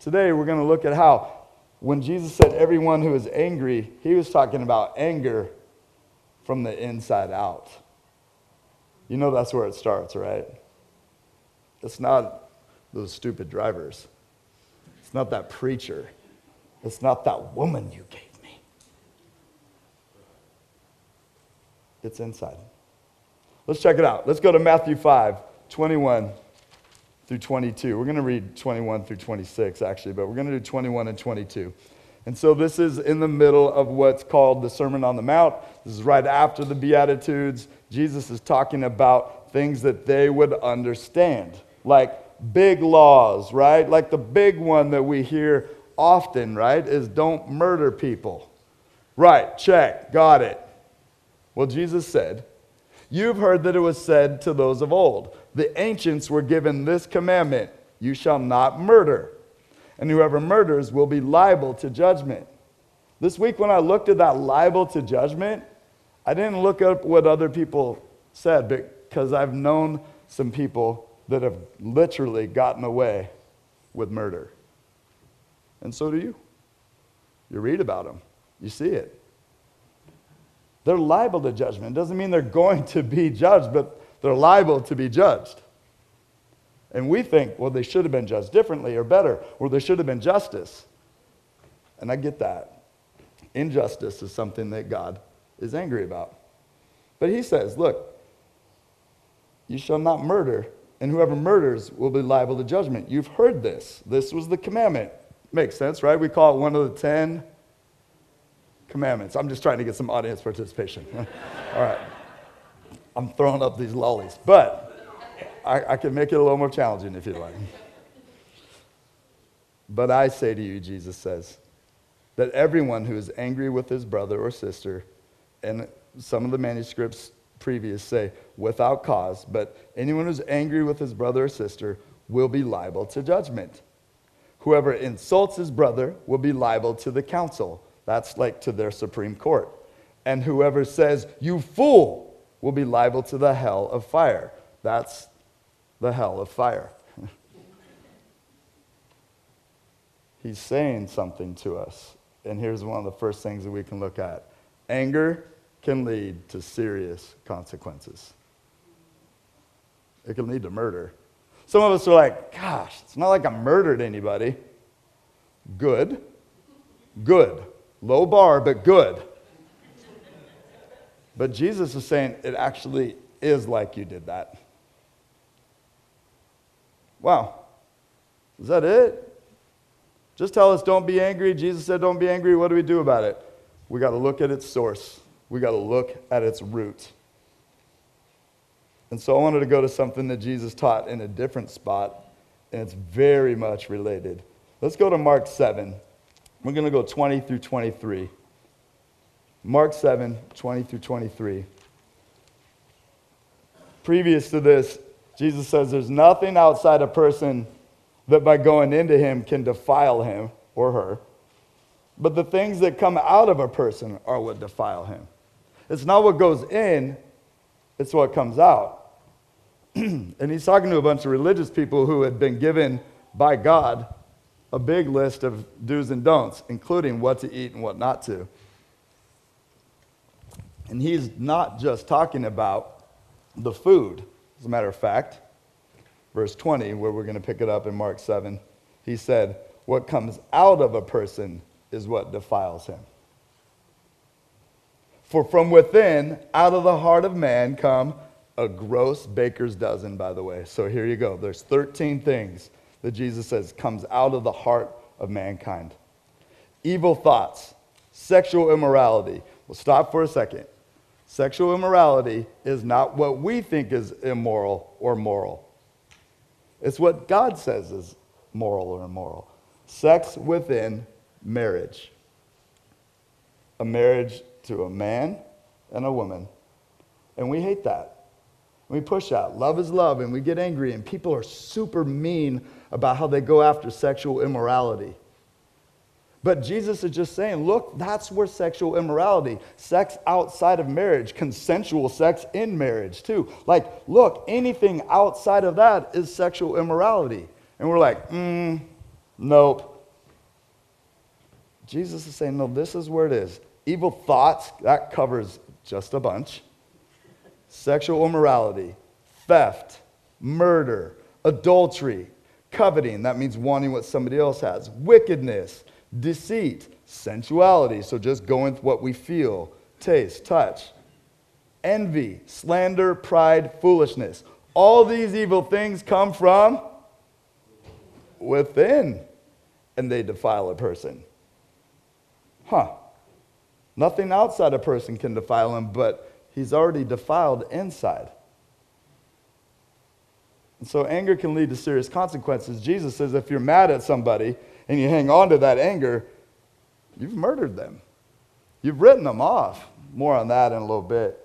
Today, we're going to look at how when Jesus said everyone who is angry, he was talking about anger from the inside out. You know that's where it starts, right? It's not those stupid drivers. It's not that preacher. It's not that woman you gave me. It's inside. Let's check it out. Let's go to Matthew 5, 21 through 22. We're going to read 21 through 26, actually, but we're going to do 21 and 22. And so this is in the middle of what's called the Sermon on the Mount. This is right after the Beatitudes. Jesus is talking about things that they would understand, like big laws, right? Like the big one that we hear often, right, is don't murder people. Right, check, got it. Well, Jesus said, You've heard that it was said to those of old, the ancients were given this commandment you shall not murder, and whoever murders will be liable to judgment. This week, when I looked at that liable to judgment, I didn't look up what other people said because I've known some people that have literally gotten away with murder. And so do you. You read about them, you see it. They're liable to judgment. It doesn't mean they're going to be judged, but they're liable to be judged. And we think, well, they should have been judged differently or better, or there should have been justice. And I get that. Injustice is something that God is angry about. But he says, look, you shall not murder, and whoever murders will be liable to judgment. You've heard this. This was the commandment. Makes sense, right? We call it one of the ten commandments. I'm just trying to get some audience participation. All right. I'm throwing up these lollies, but I, I can make it a little more challenging if you'd like. But I say to you, Jesus says, that everyone who is angry with his brother or sister, and some of the manuscripts previous say without cause, but anyone who's angry with his brother or sister will be liable to judgment. Whoever insults his brother will be liable to the council. That's like to their Supreme Court. And whoever says, you fool, will be liable to the hell of fire. That's the hell of fire. He's saying something to us. And here's one of the first things that we can look at anger can lead to serious consequences. It can lead to murder. Some of us are like, gosh, it's not like I murdered anybody. Good. Good. Low bar, but good. But Jesus is saying it actually is like you did that. Wow. Is that it? Just tell us don't be angry. Jesus said don't be angry. What do we do about it? We got to look at its source, we got to look at its root. And so I wanted to go to something that Jesus taught in a different spot, and it's very much related. Let's go to Mark 7. We're going to go 20 through 23. Mark 7, 20 through 23. Previous to this, Jesus says there's nothing outside a person that by going into him can defile him or her. But the things that come out of a person are what defile him. It's not what goes in, it's what comes out. and he's talking to a bunch of religious people who had been given by God a big list of do's and don'ts, including what to eat and what not to. And he's not just talking about the food. As a matter of fact, verse 20, where we're going to pick it up in Mark 7, he said, What comes out of a person is what defiles him. For from within, out of the heart of man, come a gross baker's dozen, by the way. So here you go. There's 13 things that Jesus says comes out of the heart of mankind evil thoughts, sexual immorality. We'll stop for a second. Sexual immorality is not what we think is immoral or moral. It's what God says is moral or immoral. Sex within marriage. A marriage to a man and a woman. And we hate that. We push out. Love is love, and we get angry, and people are super mean about how they go after sexual immorality. But Jesus is just saying, look, that's where sexual immorality, sex outside of marriage, consensual sex in marriage, too. Like, look, anything outside of that is sexual immorality. And we're like, mm, nope. Jesus is saying, no, this is where it is. Evil thoughts, that covers just a bunch. Sexual immorality, theft, murder, adultery, coveting, that means wanting what somebody else has, wickedness, deceit, sensuality, so just going with what we feel, taste, touch, envy, slander, pride, foolishness. All these evil things come from within, and they defile a person. Huh. Nothing outside a person can defile him, but he's already defiled inside. And so anger can lead to serious consequences. Jesus says if you're mad at somebody and you hang on to that anger, you've murdered them. You've written them off. More on that in a little bit.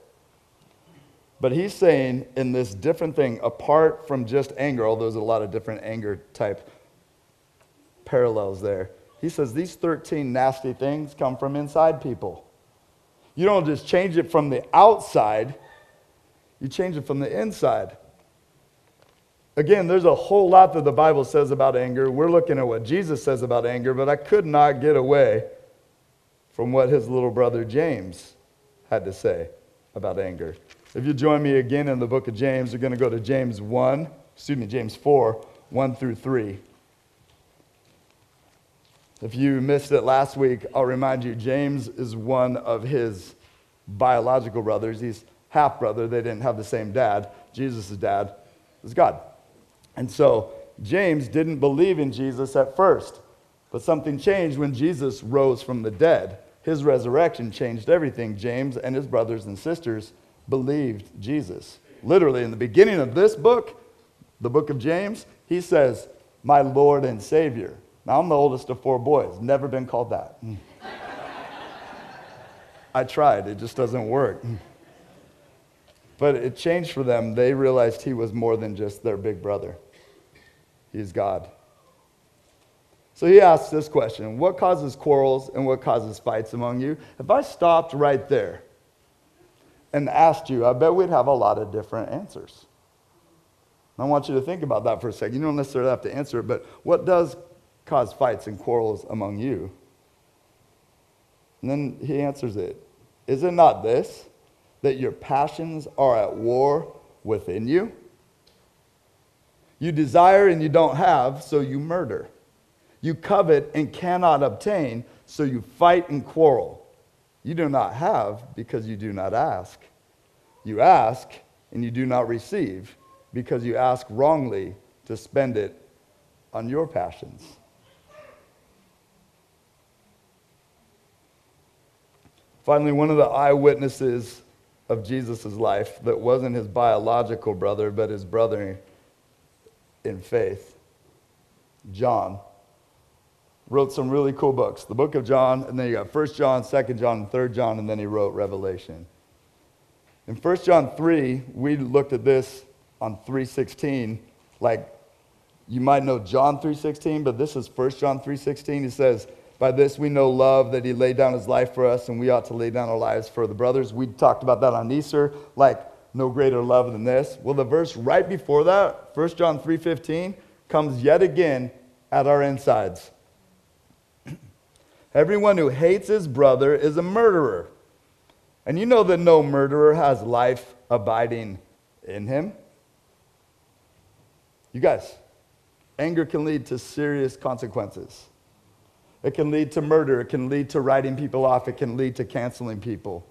But he's saying in this different thing, apart from just anger, although there's a lot of different anger type parallels there, he says these 13 nasty things come from inside people. You don't just change it from the outside, you change it from the inside. Again, there's a whole lot that the Bible says about anger. We're looking at what Jesus says about anger, but I could not get away from what his little brother James had to say about anger. If you join me again in the book of James, we're going to go to James 1, excuse me, James 4, 1 through 3. If you missed it last week, I'll remind you James is one of his biological brothers. He's half brother. They didn't have the same dad. Jesus' dad is God. And so James didn't believe in Jesus at first, but something changed when Jesus rose from the dead. His resurrection changed everything. James and his brothers and sisters believed Jesus. Literally, in the beginning of this book, the book of James, he says, My Lord and Savior. Now, I'm the oldest of four boys, never been called that. I tried, it just doesn't work. But it changed for them. They realized he was more than just their big brother. He's God. So he asks this question What causes quarrels and what causes fights among you? If I stopped right there and asked you, I bet we'd have a lot of different answers. I want you to think about that for a second. You don't necessarily have to answer it, but what does cause fights and quarrels among you? And then he answers it Is it not this, that your passions are at war within you? You desire and you don't have, so you murder. You covet and cannot obtain, so you fight and quarrel. You do not have because you do not ask. You ask and you do not receive because you ask wrongly to spend it on your passions. Finally, one of the eyewitnesses of Jesus' life that wasn't his biological brother, but his brother in faith, John, wrote some really cool books. The book of John, and then you got 1 John, 2 John, and 3 John, and then he wrote Revelation. In 1 John 3, we looked at this on 316, like you might know John 3:16, but this is 1 John 3:16. He says, "By this we know love that he laid down his life for us and we ought to lay down our lives for the brothers." We talked about that on Easter, like no greater love than this. Well, the verse right before that, 1 John 3:15, comes yet again at our insides. Everyone who hates his brother is a murderer. And you know that no murderer has life abiding in him. You guys, anger can lead to serious consequences. It can lead to murder. It can lead to writing people off. It can lead to canceling people.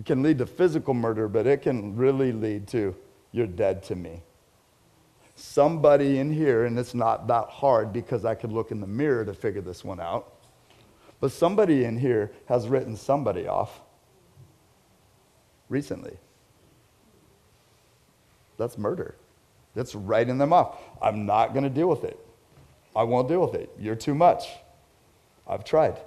It can lead to physical murder, but it can really lead to you're dead to me. Somebody in here, and it's not that hard because I could look in the mirror to figure this one out, but somebody in here has written somebody off recently. That's murder. That's writing them off. I'm not going to deal with it. I won't deal with it. You're too much. I've tried.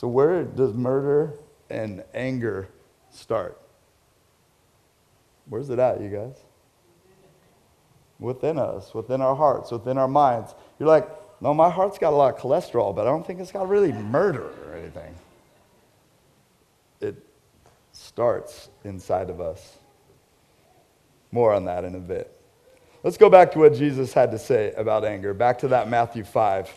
So, where does murder and anger start? Where's it at, you guys? Within us, within our hearts, within our minds. You're like, no, my heart's got a lot of cholesterol, but I don't think it's got really murder or anything. It starts inside of us. More on that in a bit. Let's go back to what Jesus had to say about anger. Back to that Matthew 5.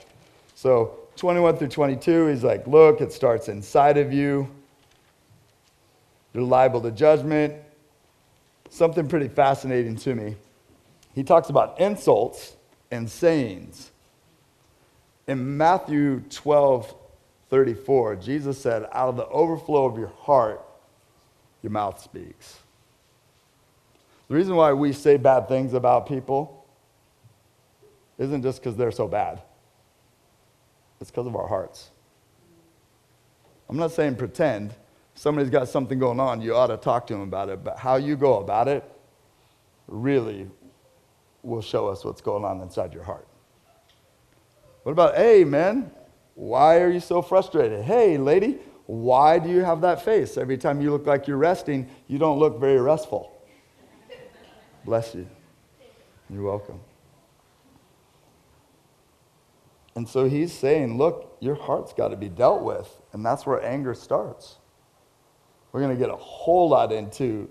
So, 21 through 22, he's like, Look, it starts inside of you. You're liable to judgment. Something pretty fascinating to me. He talks about insults and sayings. In Matthew 12, 34, Jesus said, Out of the overflow of your heart, your mouth speaks. The reason why we say bad things about people isn't just because they're so bad, it's because of our hearts. I'm not saying pretend. Somebody's got something going on, you ought to talk to them about it, but how you go about it really will show us what's going on inside your heart. What about, hey, man, why are you so frustrated? Hey, lady, why do you have that face? Every time you look like you're resting, you don't look very restful. Bless you. You're welcome. And so he's saying, look, your heart's got to be dealt with. And that's where anger starts. We're going to get a whole lot into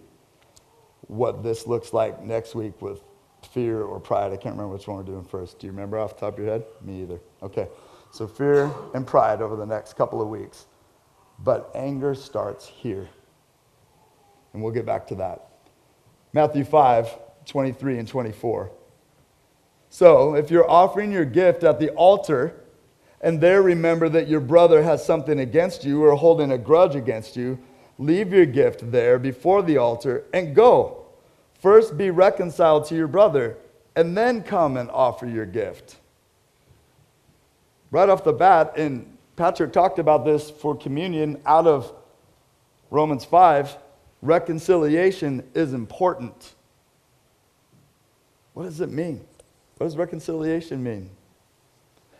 what this looks like next week with fear or pride. I can't remember which one we're doing first. Do you remember off the top of your head? Me either. Okay. So fear and pride over the next couple of weeks. But anger starts here. And we'll get back to that. Matthew 5, 23 and 24. So, if you're offering your gift at the altar and there remember that your brother has something against you or holding a grudge against you, leave your gift there before the altar and go. First be reconciled to your brother and then come and offer your gift. Right off the bat, and Patrick talked about this for communion out of Romans 5 reconciliation is important. What does it mean? What does reconciliation mean?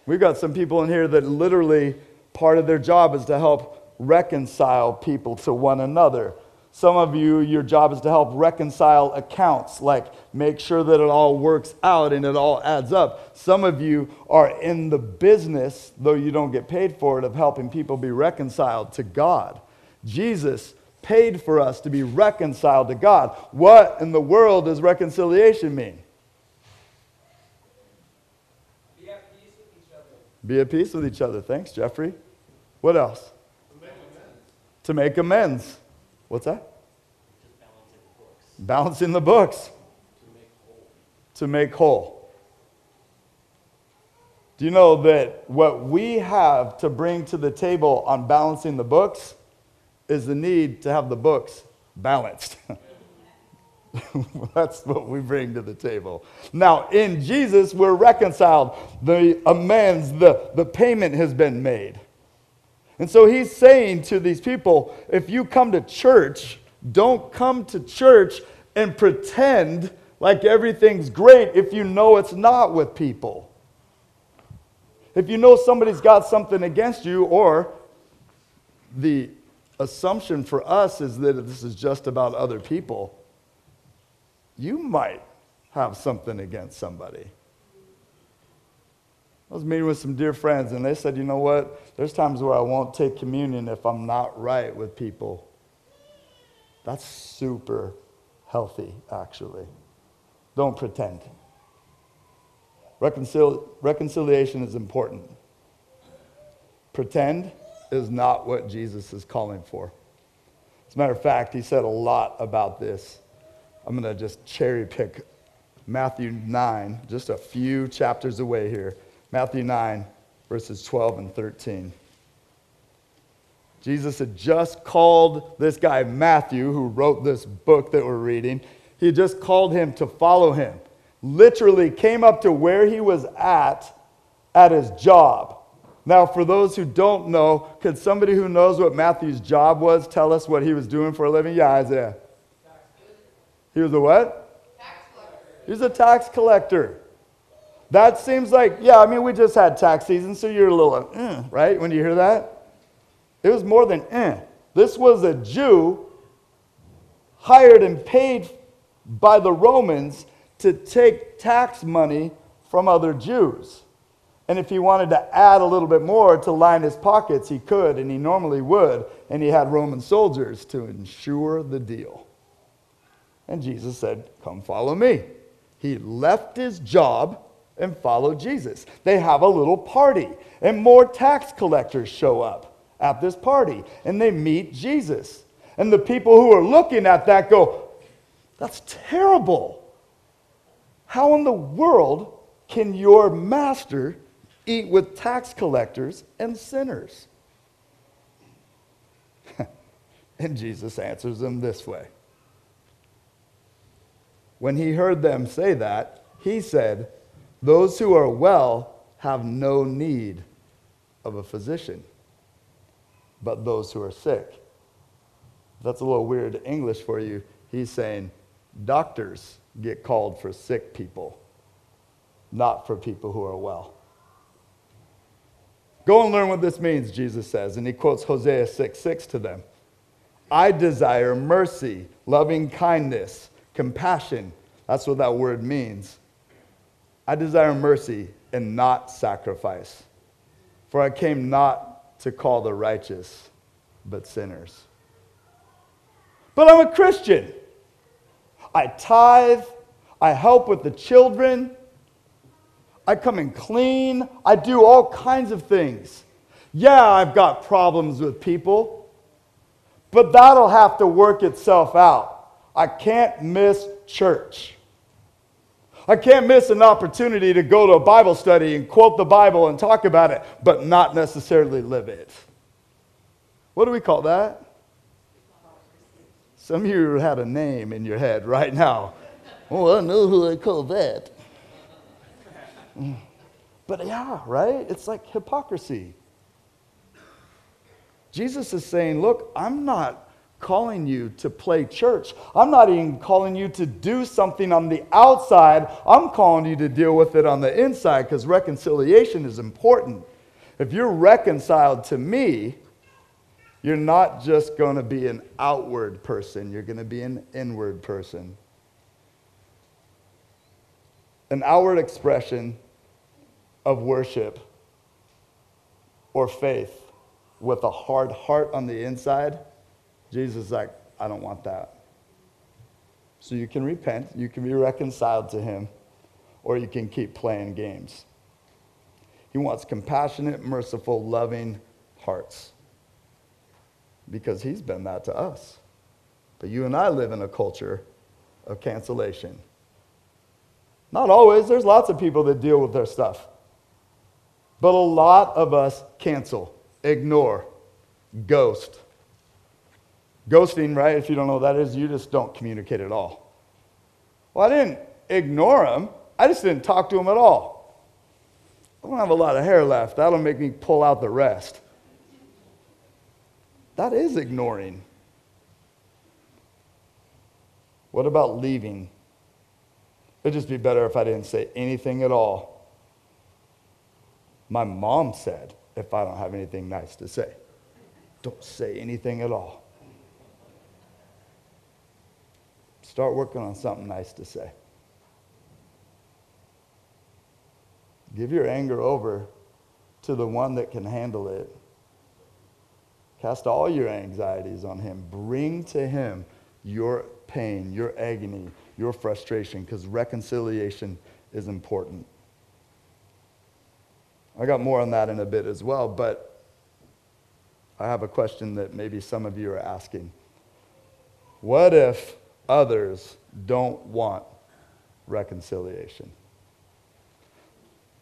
We've got some people in here that literally part of their job is to help reconcile people to one another. Some of you, your job is to help reconcile accounts, like make sure that it all works out and it all adds up. Some of you are in the business, though you don't get paid for it, of helping people be reconciled to God. Jesus paid for us to be reconciled to God. What in the world does reconciliation mean? Be at peace with each other. Be at peace with each other. Thanks, Jeffrey. What else? To make amends. What's that? Just balancing the books. Balancing the books. To make whole. To make whole. Do you know that what we have to bring to the table on balancing the books is the need to have the books balanced? That's what we bring to the table. Now, in Jesus, we're reconciled. The amends, the, the payment has been made. And so he's saying to these people if you come to church, don't come to church and pretend like everything's great if you know it's not with people. If you know somebody's got something against you, or the assumption for us is that this is just about other people, you might have something against somebody. I was meeting with some dear friends, and they said, you know what? There's times where I won't take communion if I'm not right with people. That's super healthy, actually. Don't pretend. Reconcil- reconciliation is important. Pretend is not what Jesus is calling for. As a matter of fact, he said a lot about this. I'm going to just cherry pick Matthew 9, just a few chapters away here. Matthew 9, verses 12 and 13. Jesus had just called this guy Matthew, who wrote this book that we're reading, he just called him to follow him. Literally came up to where he was at at his job. Now, for those who don't know, could somebody who knows what Matthew's job was tell us what he was doing for a living? Yeah, Isaiah. He was a what? He was a tax collector. That seems like, yeah, I mean, we just had tax season, so you're a little, uh, right, when you hear that? It was more than, eh. This was a Jew hired and paid by the Romans to take tax money from other Jews. And if he wanted to add a little bit more to line his pockets, he could, and he normally would. And he had Roman soldiers to ensure the deal. And Jesus said, Come follow me. He left his job and followed Jesus. They have a little party, and more tax collectors show up at this party, and they meet Jesus. And the people who are looking at that go, That's terrible. How in the world can your master eat with tax collectors and sinners? and Jesus answers them this way. When he heard them say that, he said, Those who are well have no need of a physician, but those who are sick. That's a little weird English for you. He's saying, Doctors get called for sick people, not for people who are well. Go and learn what this means, Jesus says. And he quotes Hosea 6 6 to them. I desire mercy, loving kindness, compassion. That's what that word means. I desire mercy and not sacrifice. For I came not to call the righteous, but sinners. But I'm a Christian. I tithe, I help with the children, I come and clean, I do all kinds of things. Yeah, I've got problems with people, but that'll have to work itself out. I can't miss church. I can't miss an opportunity to go to a Bible study and quote the Bible and talk about it, but not necessarily live it. What do we call that? Some of you had a name in your head right now. Oh, I know who I call that. But yeah, right? It's like hypocrisy. Jesus is saying, Look, I'm not calling you to play church. I'm not even calling you to do something on the outside. I'm calling you to deal with it on the inside because reconciliation is important. If you're reconciled to me, you're not just going to be an outward person, you're going to be an inward person. An outward expression of worship or faith with a hard heart on the inside, Jesus is like, I don't want that. So you can repent, you can be reconciled to him, or you can keep playing games. He wants compassionate, merciful, loving hearts because he's been that to us. But you and I live in a culture of cancellation. Not always, there's lots of people that deal with their stuff. But a lot of us cancel, ignore, ghost. Ghosting, right? If you don't know what that is, you just don't communicate at all. Well, I didn't ignore him, I just didn't talk to him at all. I don't have a lot of hair left. That'll make me pull out the rest. That is ignoring. What about leaving? It'd just be better if I didn't say anything at all. My mom said, if I don't have anything nice to say, don't say anything at all. Start working on something nice to say. Give your anger over to the one that can handle it. Cast all your anxieties on him. Bring to him your pain, your agony, your frustration, because reconciliation is important. I got more on that in a bit as well, but I have a question that maybe some of you are asking. What if others don't want reconciliation?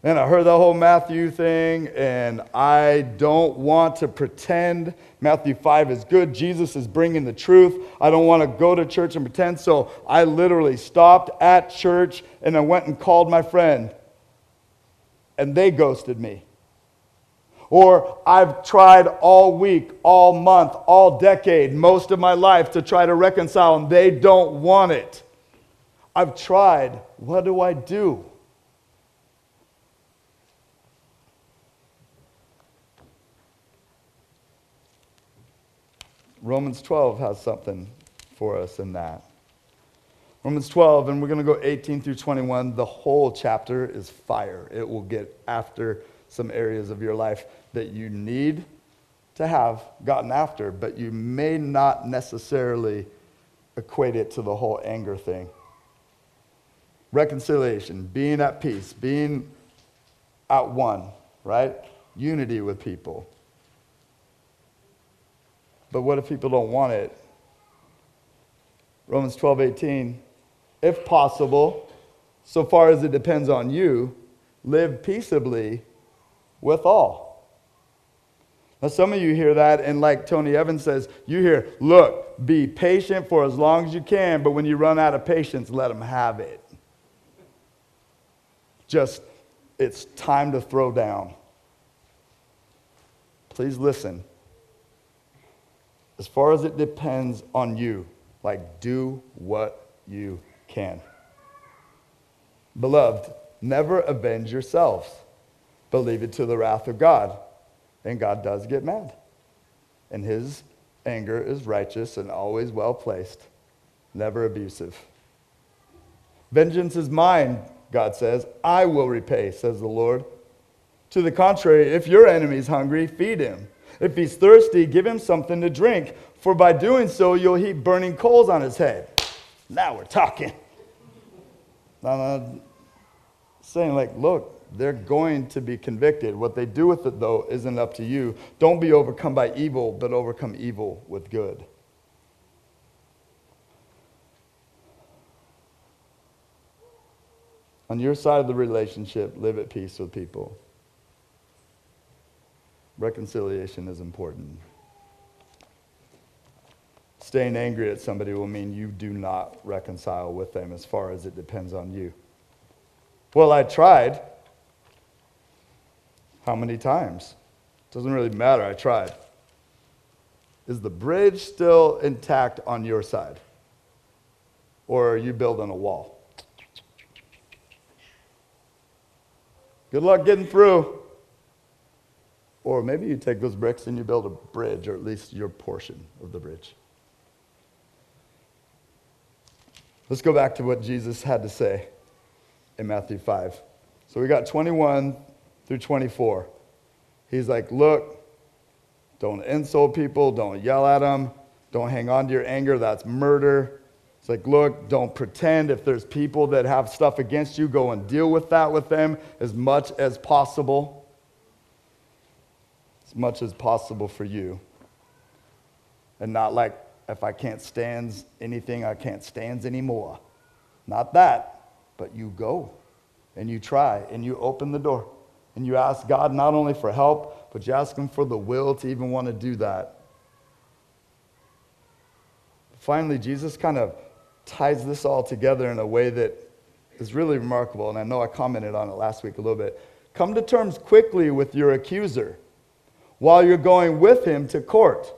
And I heard the whole Matthew thing, and I don't want to pretend Matthew 5 is good. Jesus is bringing the truth. I don't want to go to church and pretend. So I literally stopped at church and I went and called my friend, and they ghosted me. Or I've tried all week, all month, all decade, most of my life to try to reconcile, and they don't want it. I've tried. What do I do? Romans 12 has something for us in that. Romans 12, and we're going to go 18 through 21. The whole chapter is fire. It will get after some areas of your life that you need to have gotten after, but you may not necessarily equate it to the whole anger thing. reconciliation, being at peace, being at one, right? Unity with people. But what if people don't want it? Romans 12, 18. If possible, so far as it depends on you, live peaceably with all. Now, some of you hear that, and like Tony Evans says, you hear, look, be patient for as long as you can, but when you run out of patience, let them have it. Just, it's time to throw down. Please listen. As far as it depends on you, like, do what you can. Beloved, never avenge yourselves, but leave it to the wrath of God. And God does get mad. And his anger is righteous and always well placed, never abusive. Vengeance is mine, God says. I will repay, says the Lord. To the contrary, if your enemy is hungry, feed him. If he's thirsty, give him something to drink, for by doing so, you'll heap burning coals on his head. Now we're talking. I'm saying, like, look, they're going to be convicted. What they do with it, though, isn't up to you. Don't be overcome by evil, but overcome evil with good. On your side of the relationship, live at peace with people. Reconciliation is important. Staying angry at somebody will mean you do not reconcile with them as far as it depends on you. Well, I tried. How many times? Doesn't really matter. I tried. Is the bridge still intact on your side? Or are you building a wall? Good luck getting through. Or maybe you take those bricks and you build a bridge, or at least your portion of the bridge. Let's go back to what Jesus had to say in Matthew 5. So we got 21 through 24. He's like, Look, don't insult people, don't yell at them, don't hang on to your anger, that's murder. It's like, look, don't pretend if there's people that have stuff against you, go and deal with that with them as much as possible. As much as possible for you. And not like, if I can't stand anything, I can't stand anymore. Not that, but you go and you try and you open the door and you ask God not only for help, but you ask Him for the will to even want to do that. Finally, Jesus kind of ties this all together in a way that is really remarkable, and I know I commented on it last week a little bit. Come to terms quickly with your accuser while you're going with him to court.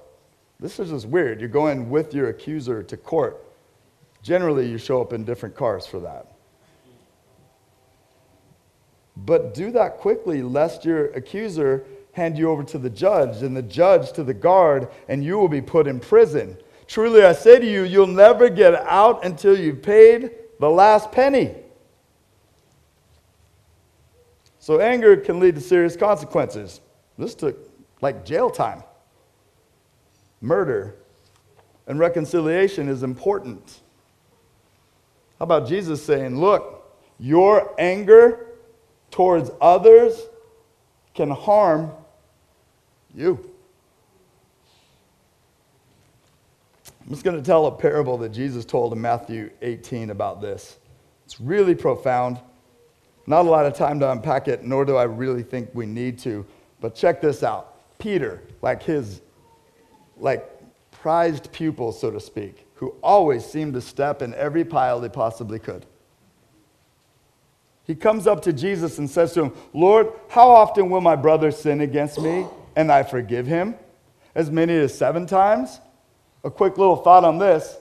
This is just weird. You're going with your accuser to court. Generally, you show up in different cars for that. But do that quickly, lest your accuser hand you over to the judge, and the judge to the guard, and you will be put in prison. Truly, I say to you, you'll never get out until you've paid the last penny. So, anger can lead to serious consequences. This took like jail time. Murder and reconciliation is important. How about Jesus saying, Look, your anger towards others can harm you. I'm just going to tell a parable that Jesus told in Matthew 18 about this. It's really profound. Not a lot of time to unpack it, nor do I really think we need to. But check this out. Peter, like his like prized pupil, so to speak, who always seemed to step in every pile they possibly could. He comes up to Jesus and says to him, Lord, how often will my brother sin against me and I forgive him? As many as seven times? A quick little thought on this.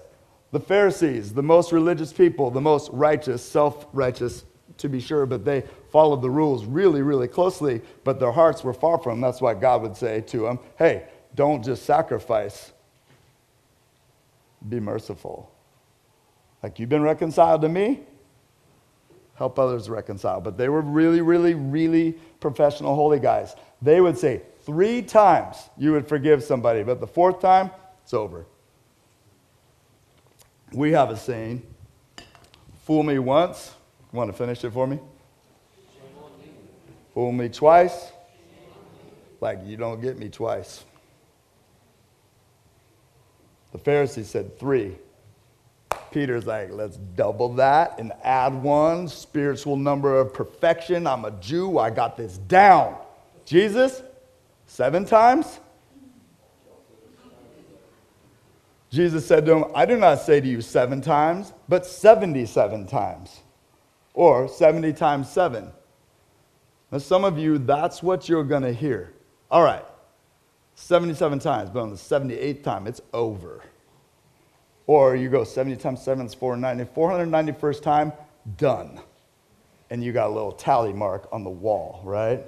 The Pharisees, the most religious people, the most righteous, self righteous to be sure, but they followed the rules really, really closely, but their hearts were far from them. That's why God would say to them, Hey, don't just sacrifice, be merciful. Like you've been reconciled to me, help others reconcile. But they were really, really, really professional holy guys. They would say, Three times you would forgive somebody, but the fourth time, it's over. We have a saying fool me once, Want to finish it for me? Fool me twice? Like you don't get me twice. The Pharisee said three. Peter's like, let's double that and add one spiritual number of perfection. I'm a Jew. I got this down. Jesus, seven times? Jesus said to him, I do not say to you seven times, but 77 times, or 70 times seven. Now, some of you, that's what you're going to hear. All right, 77 times, but on the 78th time, it's over. Or you go 70 times 7 is 490. 491st time, done. And you got a little tally mark on the wall, right?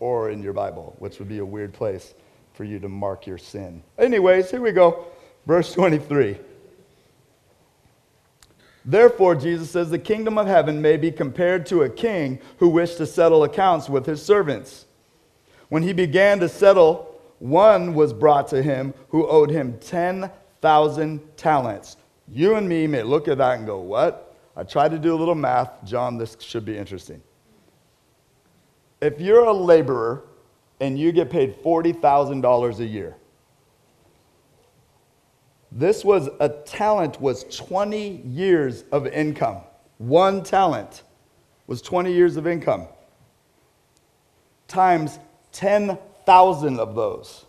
Or in your Bible, which would be a weird place for you to mark your sin. Anyways, here we go. Verse 23. Therefore, Jesus says, the kingdom of heaven may be compared to a king who wished to settle accounts with his servants. When he began to settle, one was brought to him who owed him 10,000 talents. You and me may look at that and go, What? I tried to do a little math. John, this should be interesting. If you're a laborer and you get paid $40,000 a year, this was a talent was 20 years of income. One talent was 20 years of income. Times 10,000 of those.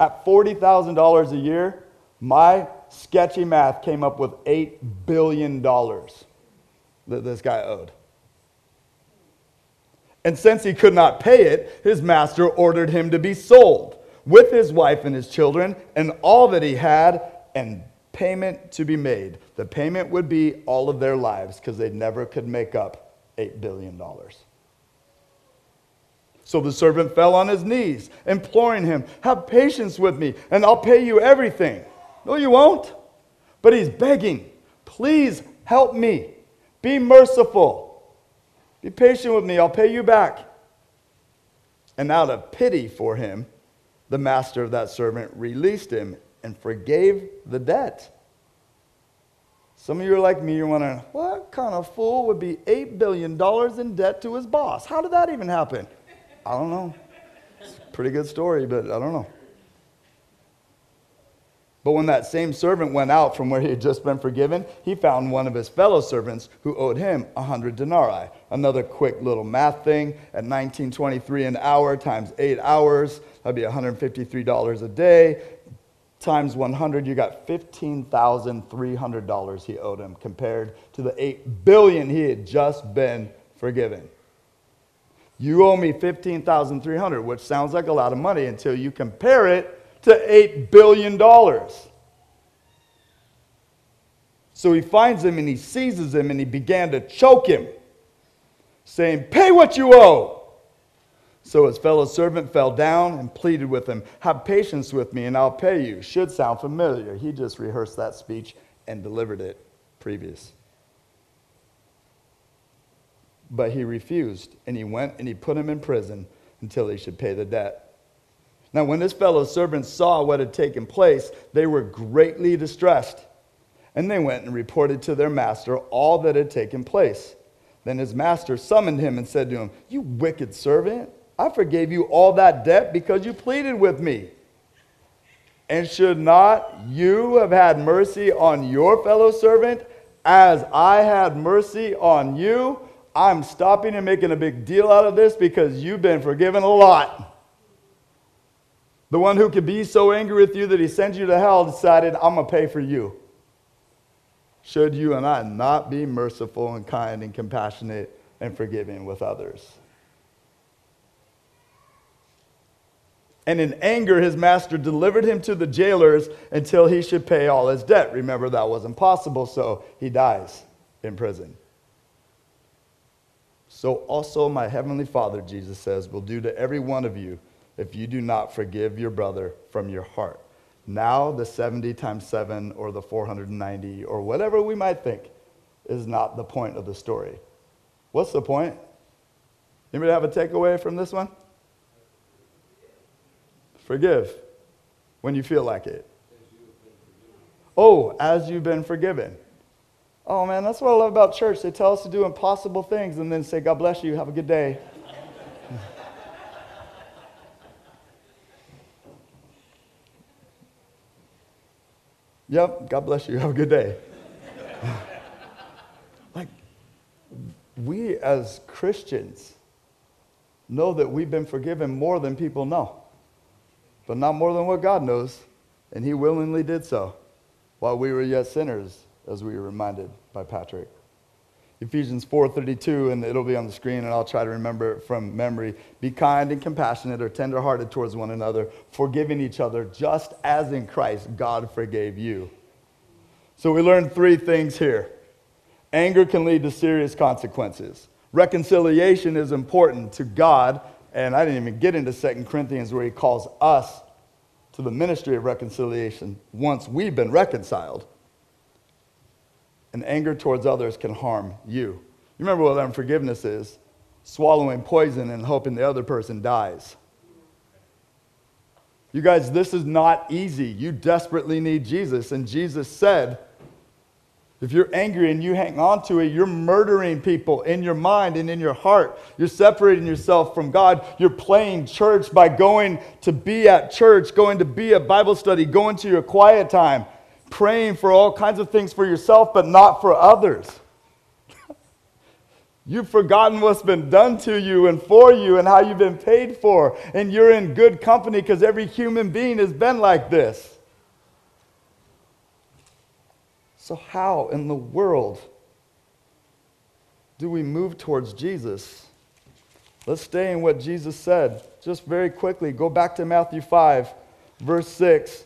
At $40,000 a year, my sketchy math came up with $8 billion that this guy owed. And since he could not pay it, his master ordered him to be sold with his wife and his children and all that he had and payment to be made. The payment would be all of their lives because they never could make up $8 billion. So the servant fell on his knees, imploring him, Have patience with me, and I'll pay you everything. No, you won't. But he's begging, Please help me. Be merciful. Be patient with me. I'll pay you back. And out of pity for him, the master of that servant released him and forgave the debt. Some of you are like me, you're wondering, what kind of fool would be $8 billion in debt to his boss? How did that even happen? I don't know. It's a pretty good story, but I don't know. But when that same servant went out from where he had just been forgiven, he found one of his fellow servants who owed him a hundred denarii. Another quick little math thing at 1923 an hour times eight hours, that'd be $153 a day times 100, you got $15,300 he owed him compared to the 8 billion he had just been forgiven. You owe me 15,300, which sounds like a lot of money until you compare it to 8 billion dollars. So he finds him and he seizes him and he began to choke him, saying, "Pay what you owe." So his fellow servant fell down and pleaded with him, Have patience with me and I'll pay you. Should sound familiar. He just rehearsed that speech and delivered it previous. But he refused, and he went and he put him in prison until he should pay the debt. Now, when his fellow servants saw what had taken place, they were greatly distressed. And they went and reported to their master all that had taken place. Then his master summoned him and said to him, You wicked servant. I forgave you all that debt because you pleaded with me. And should not you have had mercy on your fellow servant as I had mercy on you? I'm stopping and making a big deal out of this because you've been forgiven a lot. The one who could be so angry with you that he sends you to hell decided, I'm going to pay for you. Should you and I not be merciful and kind and compassionate and forgiving with others? And in anger, his master delivered him to the jailers until he should pay all his debt. Remember, that was impossible, so he dies in prison. So also my heavenly Father, Jesus says, will do to every one of you if you do not forgive your brother from your heart. Now, the 70 times 7 or the 490 or whatever we might think is not the point of the story. What's the point? Anybody have a takeaway from this one? Forgive when you feel like it. Oh, as you've been forgiven. Oh man, that's what I love about church. They tell us to do impossible things and then say, God bless you, have a good day. yep, God bless you, have a good day. like, we as Christians know that we've been forgiven more than people know, but not more than what God knows, and He willingly did so while we were yet sinners, as we were reminded by Patrick. Ephesians 4:32 and it'll be on the screen and I'll try to remember it from memory. Be kind and compassionate or tenderhearted towards one another, forgiving each other just as in Christ God forgave you. So we learned three things here. Anger can lead to serious consequences. Reconciliation is important to God, and I didn't even get into 2 Corinthians where he calls us to the ministry of reconciliation once we've been reconciled. And anger towards others can harm you. You remember what unforgiveness is? Swallowing poison and hoping the other person dies. You guys, this is not easy. You desperately need Jesus. And Jesus said, if you're angry and you hang on to it, you're murdering people in your mind and in your heart. You're separating yourself from God. You're playing church by going to be at church, going to be at Bible study, going to your quiet time, praying for all kinds of things for yourself, but not for others. You've forgotten what's been done to you and for you and how you've been paid for. And you're in good company because every human being has been like this. So, how in the world do we move towards Jesus? Let's stay in what Jesus said. Just very quickly, go back to Matthew 5, verse 6.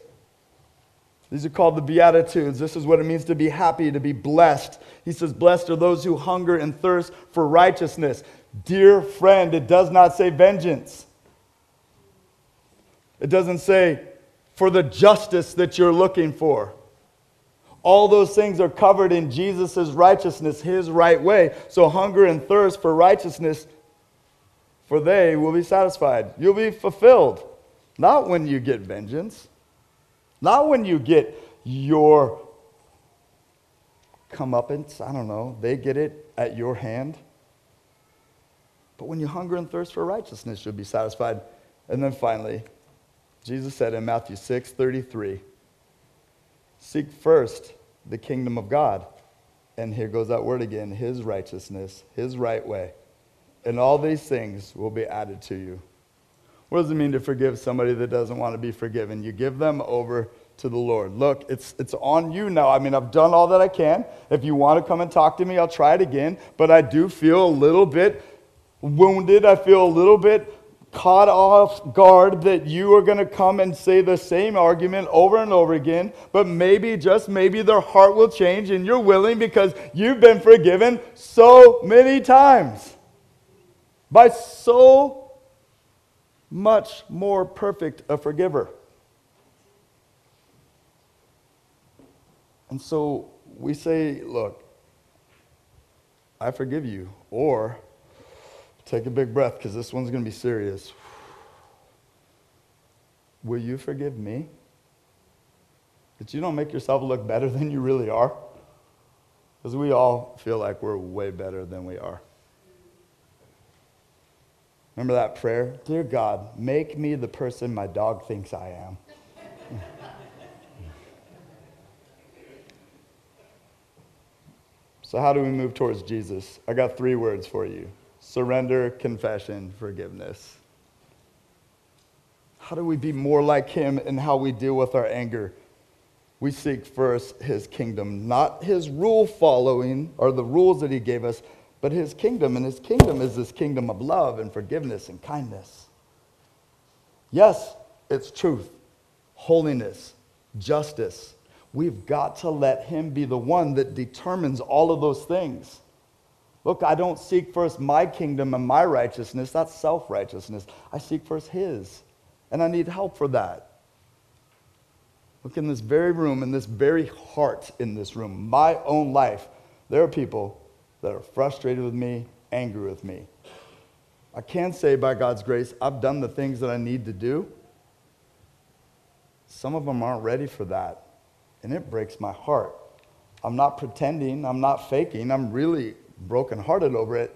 These are called the Beatitudes. This is what it means to be happy, to be blessed. He says, Blessed are those who hunger and thirst for righteousness. Dear friend, it does not say vengeance. It doesn't say for the justice that you're looking for. All those things are covered in Jesus' righteousness, his right way. So hunger and thirst for righteousness, for they will be satisfied. You'll be fulfilled. Not when you get vengeance, not when you get your comeuppance. I don't know. They get it at your hand. But when you hunger and thirst for righteousness, you'll be satisfied. And then finally, Jesus said in Matthew 6 33, Seek first the kingdom of God. And here goes that word again his righteousness, his right way. And all these things will be added to you. What does it mean to forgive somebody that doesn't want to be forgiven? You give them over to the Lord. Look, it's, it's on you now. I mean, I've done all that I can. If you want to come and talk to me, I'll try it again. But I do feel a little bit wounded. I feel a little bit caught off guard that you are going to come and say the same argument over and over again, but maybe, just maybe, their heart will change and you're willing because you've been forgiven so many times by so much more perfect a forgiver. And so we say, look, I forgive you, or take a big breath because this one's going to be serious. Will you forgive me? That you don't make yourself look better than you really are? Because we all feel like we're way better than we are. Remember that prayer? Dear God, make me the person my dog thinks I am. so, how do we move towards Jesus? I got three words for you surrender, confession, forgiveness. How do we be more like him in how we deal with our anger? We seek first his kingdom, not his rule following or the rules that he gave us, but his kingdom. And his kingdom is this kingdom of love and forgiveness and kindness. Yes, it's truth, holiness, justice. We've got to let him be the one that determines all of those things. Look, I don't seek first my kingdom and my righteousness. That's self righteousness. I seek first His. And I need help for that. Look, in this very room, in this very heart in this room, my own life, there are people that are frustrated with me, angry with me. I can say by God's grace, I've done the things that I need to do. Some of them aren't ready for that, and it breaks my heart. I'm not pretending, I'm not faking, I'm really brokenhearted over it.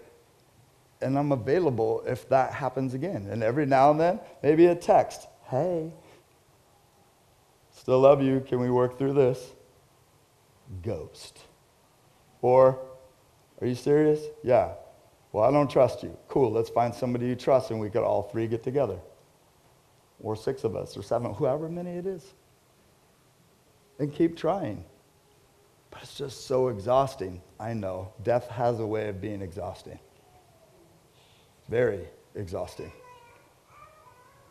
And I'm available if that happens again. And every now and then, maybe a text Hey, still love you. Can we work through this? Ghost. Or, Are you serious? Yeah. Well, I don't trust you. Cool, let's find somebody you trust and we could all three get together. Or six of us, or seven, whoever many it is. And keep trying. But it's just so exhausting. I know. Death has a way of being exhausting. Very exhausting.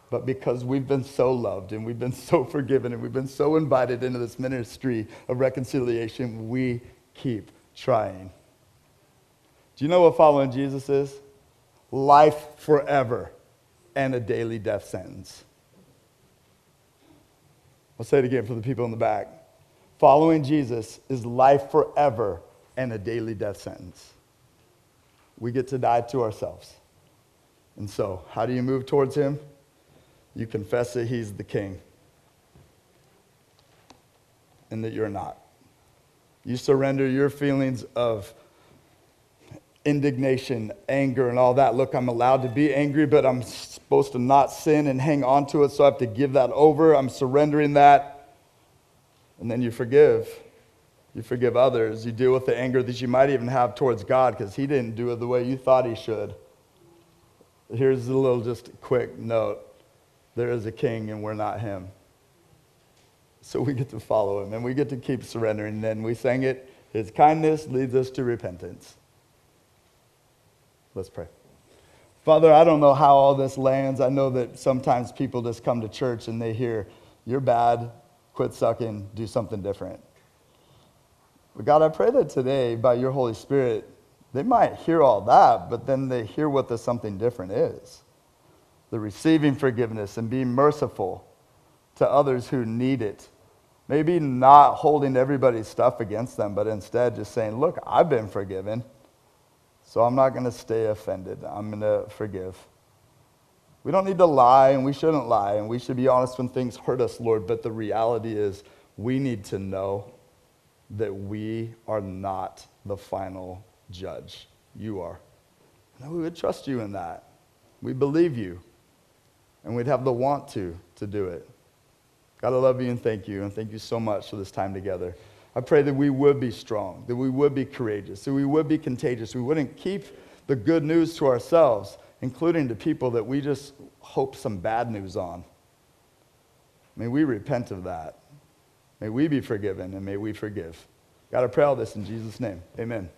But because we've been so loved and we've been so forgiven and we've been so invited into this ministry of reconciliation, we keep trying. Do you know what following Jesus is? Life forever and a daily death sentence. I'll say it again for the people in the back. Following Jesus is life forever and a daily death sentence. We get to die to ourselves. And so, how do you move towards Him? You confess that He's the King and that you're not. You surrender your feelings of indignation, anger, and all that. Look, I'm allowed to be angry, but I'm supposed to not sin and hang on to it, so I have to give that over. I'm surrendering that. And then you forgive. You forgive others. You deal with the anger that you might even have towards God because He didn't do it the way you thought He should. Here's a little just quick note there is a king, and we're not Him. So we get to follow Him and we get to keep surrendering. And then we sang it His kindness leads us to repentance. Let's pray. Father, I don't know how all this lands. I know that sometimes people just come to church and they hear, You're bad, quit sucking, do something different. But God, I pray that today, by your Holy Spirit, they might hear all that, but then they hear what the something different is the receiving forgiveness and being merciful to others who need it. Maybe not holding everybody's stuff against them, but instead just saying, Look, I've been forgiven. So I'm not going to stay offended. I'm going to forgive. We don't need to lie, and we shouldn't lie, and we should be honest when things hurt us, Lord. But the reality is, we need to know that we are not the final judge. You are. And we would trust you in that. We believe you, and we'd have the want to to do it. God, I love you and thank you, and thank you so much for this time together. I pray that we would be strong, that we would be courageous, that we would be contagious. We wouldn't keep the good news to ourselves, including to people that we just hope some bad news on. May we repent of that. May we be forgiven, and may we forgive. God, I pray all this in Jesus' name. Amen.